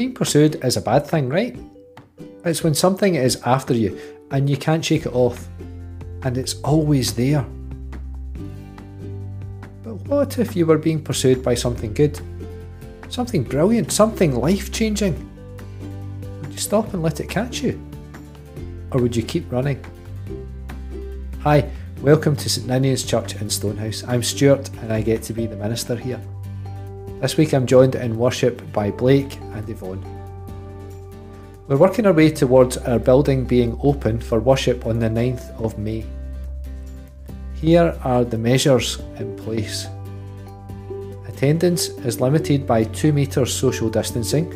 Being pursued is a bad thing, right? It's when something is after you and you can't shake it off, and it's always there. But what if you were being pursued by something good? Something brilliant, something life changing? Would you stop and let it catch you? Or would you keep running? Hi, welcome to St Ninian's Church in Stonehouse. I'm Stuart and I get to be the minister here. This week I'm joined in worship by Blake and Yvonne. We're working our way towards our building being open for worship on the 9th of May. Here are the measures in place. Attendance is limited by 2 metres social distancing,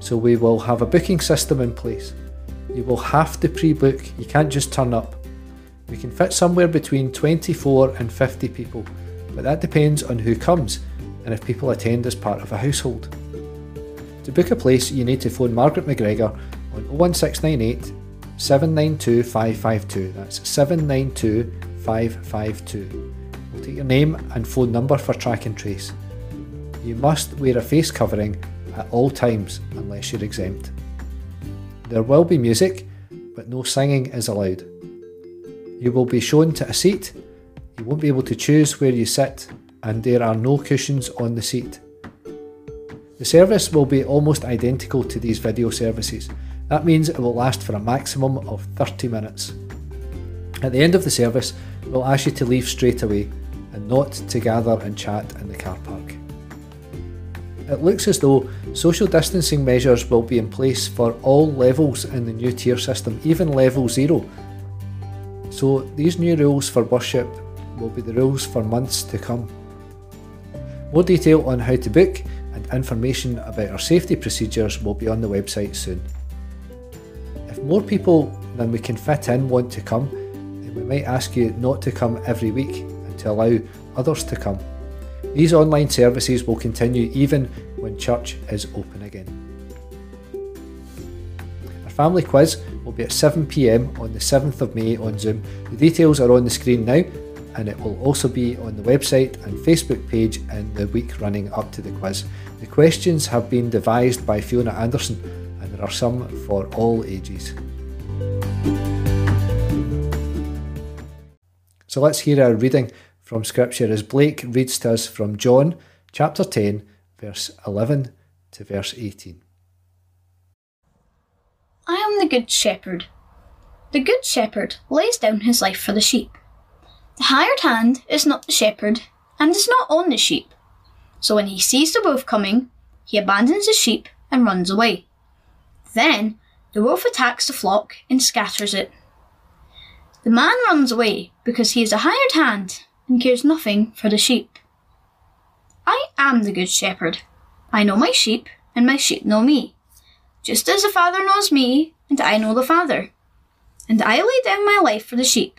so we will have a booking system in place. You will have to pre book, you can't just turn up. We can fit somewhere between 24 and 50 people, but that depends on who comes and if people attend as part of a household. To book a place, you need to phone Margaret McGregor on 01698 792 552. That's 792 552. We'll take your name and phone number for track and trace. You must wear a face covering at all times unless you're exempt. There will be music, but no singing is allowed. You will be shown to a seat. You won't be able to choose where you sit and there are no cushions on the seat. The service will be almost identical to these video services. That means it will last for a maximum of 30 minutes. At the end of the service, we'll ask you to leave straight away and not to gather and chat in the car park. It looks as though social distancing measures will be in place for all levels in the new tier system, even level 0. So these new rules for worship will be the rules for months to come. More detail on how to book and information about our safety procedures will be on the website soon. If more people than we can fit in want to come, then we might ask you not to come every week and to allow others to come. These online services will continue even when church is open again. Our family quiz will be at 7pm on the 7th of May on Zoom. The details are on the screen now and it will also be on the website and Facebook page in the week running up to the quiz. The questions have been devised by Fiona Anderson and there are some for all ages. So let's hear our reading from Scripture as Blake reads to us from John chapter 10, verse 11 to verse 18. I am the Good Shepherd. The Good Shepherd lays down his life for the sheep. The hired hand is not the shepherd and is not on the sheep. So when he sees the wolf coming, he abandons the sheep and runs away. Then the wolf attacks the flock and scatters it. The man runs away because he is a hired hand and cares nothing for the sheep. I am the good shepherd. I know my sheep, and my sheep know me, just as the Father knows me, and I know the Father. And I lay down my life for the sheep.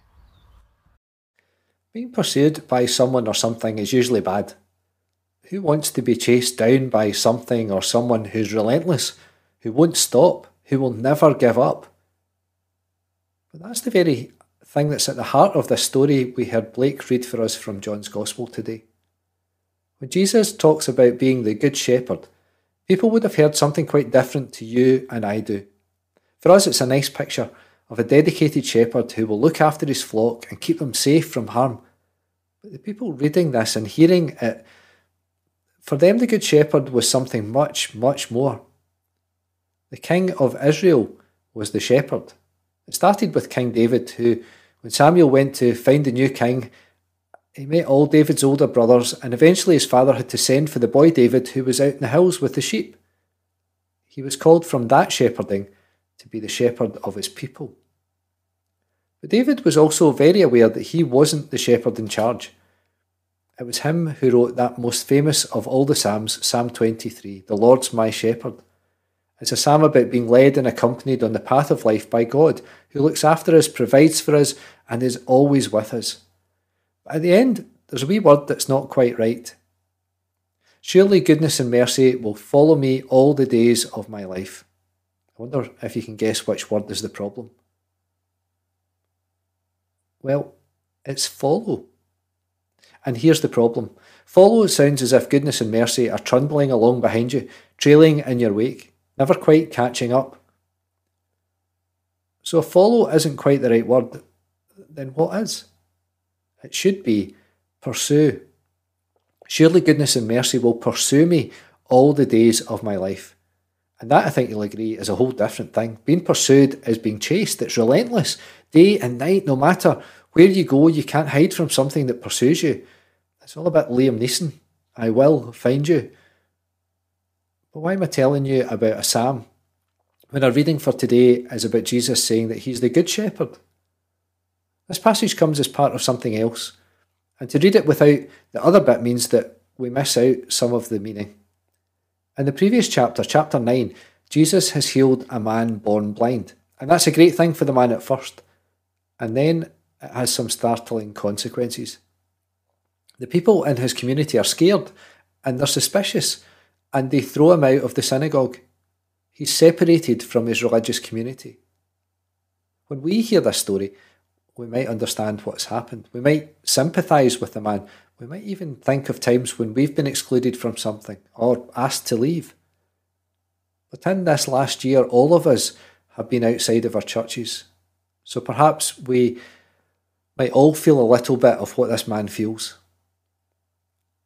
Being pursued by someone or something is usually bad. Who wants to be chased down by something or someone who's relentless, who won't stop, who will never give up? But that's the very thing that's at the heart of this story we heard Blake read for us from John's Gospel today. When Jesus talks about being the Good Shepherd, people would have heard something quite different to you and I do. For us, it's a nice picture of a dedicated shepherd who will look after his flock and keep them safe from harm. But the people reading this and hearing it, for them, the Good Shepherd was something much, much more. The King of Israel was the shepherd. It started with King David, who, when Samuel went to find the new king, he met all David's older brothers, and eventually his father had to send for the boy David, who was out in the hills with the sheep. He was called from that shepherding to be the shepherd of his people. But David was also very aware that he wasn't the shepherd in charge. It was him who wrote that most famous of all the Psalms, Psalm 23, The Lord's my shepherd. It's a psalm about being led and accompanied on the path of life by God, who looks after us, provides for us, and is always with us. But at the end, there's a wee word that's not quite right. Surely goodness and mercy will follow me all the days of my life. I wonder if you can guess which word is the problem. Well, it's follow. And here's the problem follow sounds as if goodness and mercy are trundling along behind you, trailing in your wake, never quite catching up. So follow isn't quite the right word, then what is? It should be pursue. Surely goodness and mercy will pursue me all the days of my life. And that, I think you'll agree, is a whole different thing. Being pursued is being chased. It's relentless, day and night, no matter where you go, you can't hide from something that pursues you. It's all about Liam Neeson. I will find you. But why am I telling you about a psalm? When our reading for today is about Jesus saying that he's the Good Shepherd. This passage comes as part of something else. And to read it without the other bit means that we miss out some of the meaning. In the previous chapter, chapter 9, Jesus has healed a man born blind. And that's a great thing for the man at first. And then it has some startling consequences. The people in his community are scared and they're suspicious and they throw him out of the synagogue. He's separated from his religious community. When we hear this story, we might understand what's happened. We might sympathise with the man. We might even think of times when we've been excluded from something or asked to leave. But in this last year, all of us have been outside of our churches. So perhaps we might all feel a little bit of what this man feels.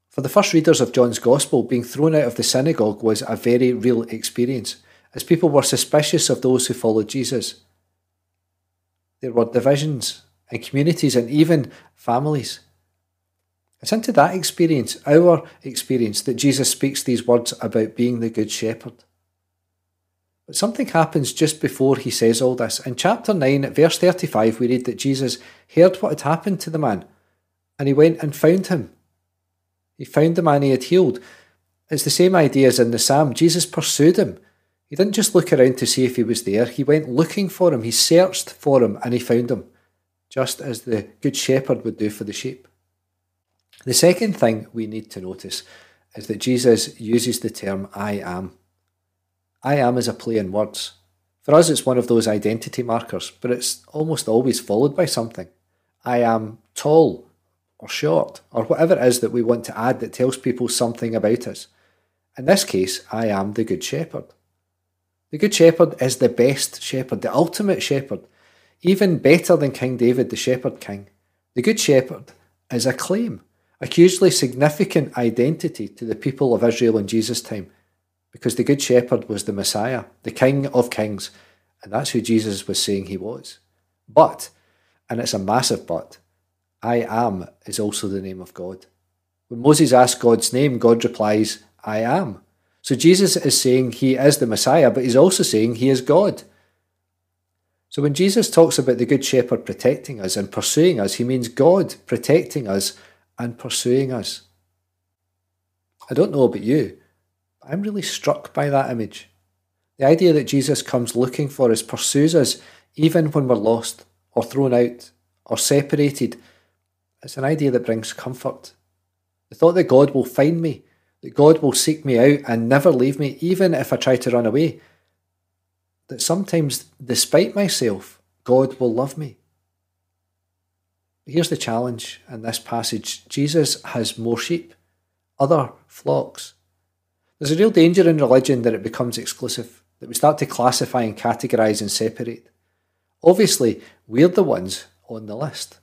For the first readers of John's Gospel, being thrown out of the synagogue was a very real experience, as people were suspicious of those who followed Jesus. There were divisions and communities and even families. It's into that experience, our experience, that Jesus speaks these words about being the Good Shepherd. But something happens just before he says all this. In chapter 9, at verse 35, we read that Jesus heard what had happened to the man, and he went and found him. He found the man he had healed. It's the same idea as in the psalm. Jesus pursued him. He didn't just look around to see if he was there, he went looking for him. He searched for him and he found him, just as the Good Shepherd would do for the sheep. The second thing we need to notice is that Jesus uses the term I am. I am is a play in words. For us, it's one of those identity markers, but it's almost always followed by something. I am tall or short, or whatever it is that we want to add that tells people something about us. In this case, I am the Good Shepherd. The Good Shepherd is the best shepherd, the ultimate shepherd, even better than King David, the shepherd king. The Good Shepherd is a claim, a hugely significant identity to the people of Israel in Jesus' time because the Good Shepherd was the Messiah, the King of Kings, and that's who Jesus was saying he was. But, and it's a massive but, I am is also the name of God. When Moses asks God's name, God replies, I am. So Jesus is saying he is the Messiah, but he's also saying he is God. So when Jesus talks about the Good Shepherd protecting us and pursuing us, he means God protecting us and pursuing us. I don't know about you, but I'm really struck by that image. The idea that Jesus comes looking for us, pursues us, even when we're lost, or thrown out, or separated, it's an idea that brings comfort. The thought that God will find me, that God will seek me out and never leave me, even if I try to run away. That sometimes, despite myself, God will love me. Here's the challenge in this passage Jesus has more sheep, other flocks. There's a real danger in religion that it becomes exclusive, that we start to classify and categorise and separate. Obviously, we're the ones on the list.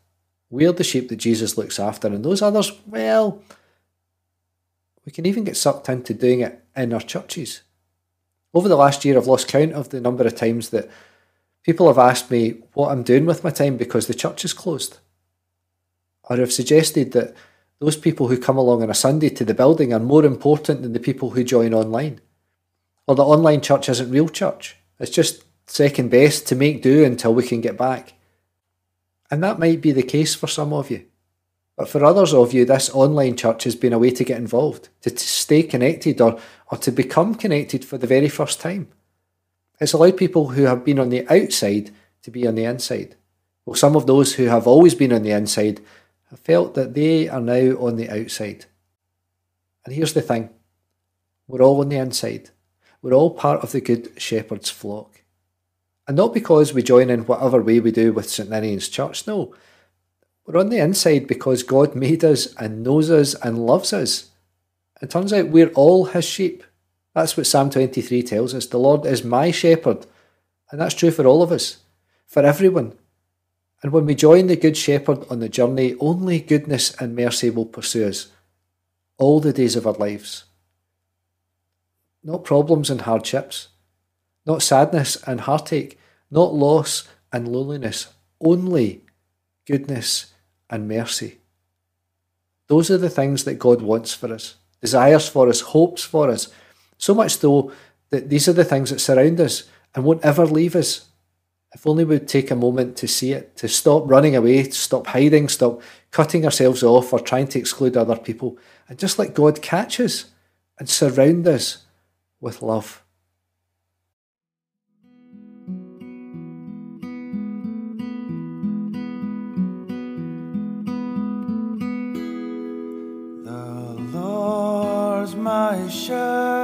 We're the sheep that Jesus looks after, and those others, well, we can even get sucked into doing it in our churches. Over the last year, I've lost count of the number of times that people have asked me what I'm doing with my time because the church is closed. Or have suggested that those people who come along on a Sunday to the building are more important than the people who join online. Or the online church isn't real church. It's just second best to make do until we can get back. And that might be the case for some of you. But for others of you, this online church has been a way to get involved, to, to stay connected or, or to become connected for the very first time. It's allowed people who have been on the outside to be on the inside. Well, some of those who have always been on the inside have felt that they are now on the outside. And here's the thing we're all on the inside. We're all part of the Good Shepherd's flock. And not because we join in whatever way we do with St Ninian's Church, no. We're on the inside because God made us and knows us and loves us. It turns out we're all His sheep. That's what Psalm 23 tells us. The Lord is my shepherd. And that's true for all of us, for everyone. And when we join the Good Shepherd on the journey, only goodness and mercy will pursue us all the days of our lives. Not problems and hardships, not sadness and heartache, not loss and loneliness, only goodness and mercy. Those are the things that God wants for us, desires for us, hopes for us. So much so that these are the things that surround us and won't ever leave us. If only we'd take a moment to see it, to stop running away, to stop hiding, stop cutting ourselves off or trying to exclude other people, and just let God catch us and surround us with love. my shepherd,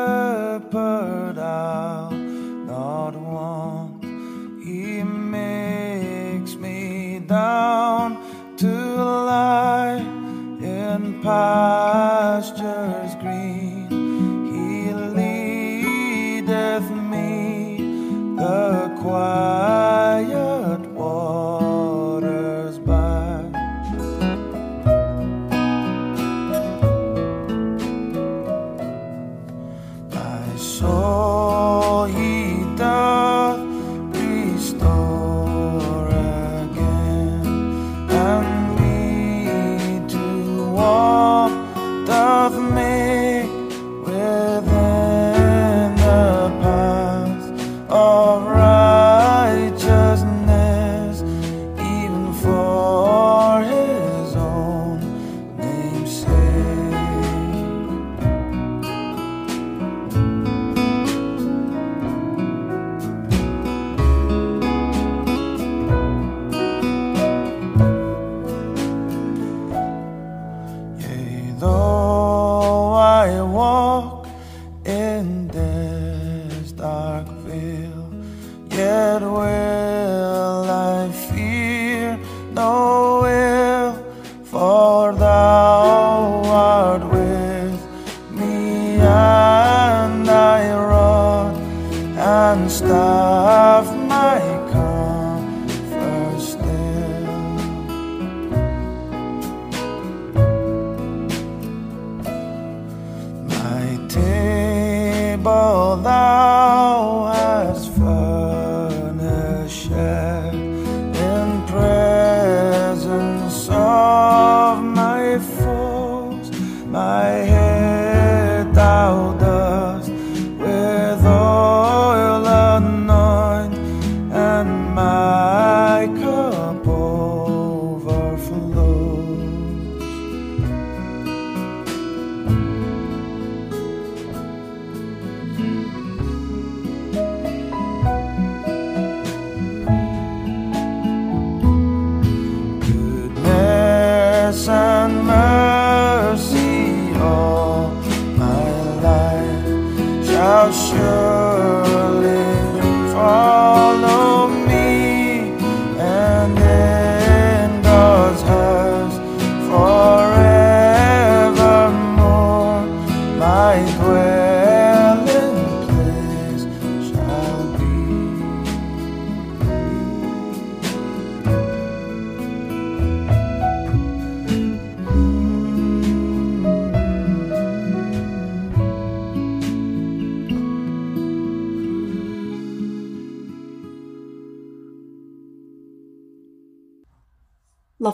My thou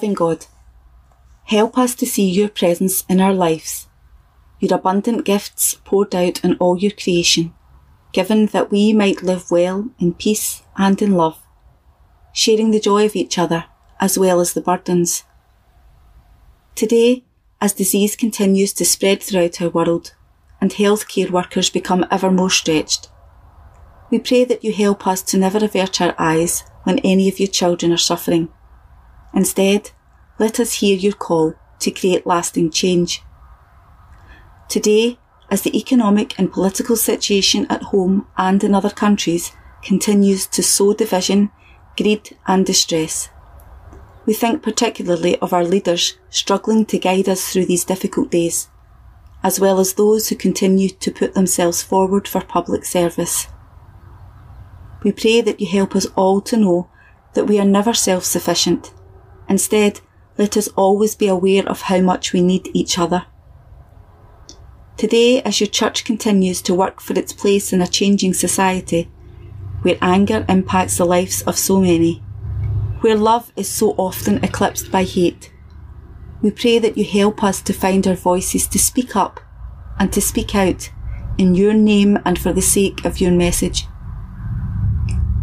Loving God, help us to see your presence in our lives, your abundant gifts poured out in all your creation, given that we might live well in peace and in love, sharing the joy of each other as well as the burdens. Today, as disease continues to spread throughout our world and healthcare workers become ever more stretched, We pray that you help us to never avert our eyes when any of your children are suffering. Instead, let us hear your call to create lasting change. Today, as the economic and political situation at home and in other countries continues to sow division, greed, and distress, we think particularly of our leaders struggling to guide us through these difficult days, as well as those who continue to put themselves forward for public service. We pray that you help us all to know that we are never self sufficient. Instead, let us always be aware of how much we need each other. Today, as your church continues to work for its place in a changing society, where anger impacts the lives of so many, where love is so often eclipsed by hate, we pray that you help us to find our voices to speak up and to speak out in your name and for the sake of your message.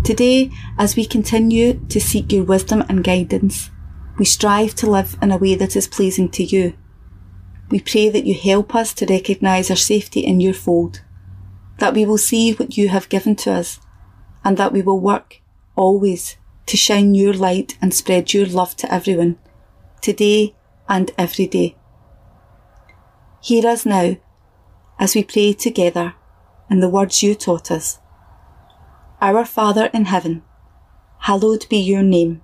Today, as we continue to seek your wisdom and guidance, we strive to live in a way that is pleasing to you. We pray that you help us to recognise our safety in your fold, that we will see what you have given to us, and that we will work always to shine your light and spread your love to everyone, today and every day. Hear us now as we pray together in the words you taught us. Our Father in heaven, hallowed be your name.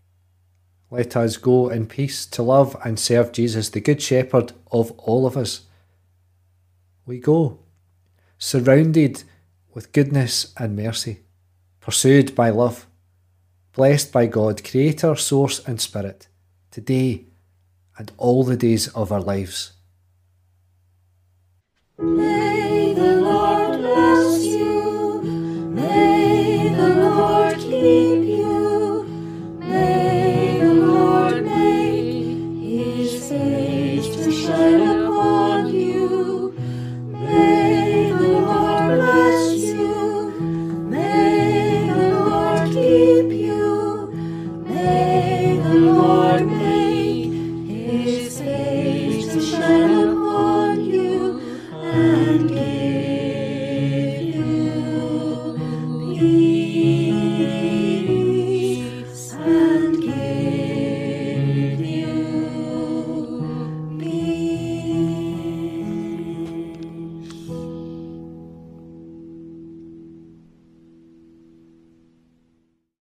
let us go in peace to love and serve Jesus, the Good Shepherd of all of us. We go, surrounded with goodness and mercy, pursued by love, blessed by God, Creator, Source, and Spirit, today and all the days of our lives.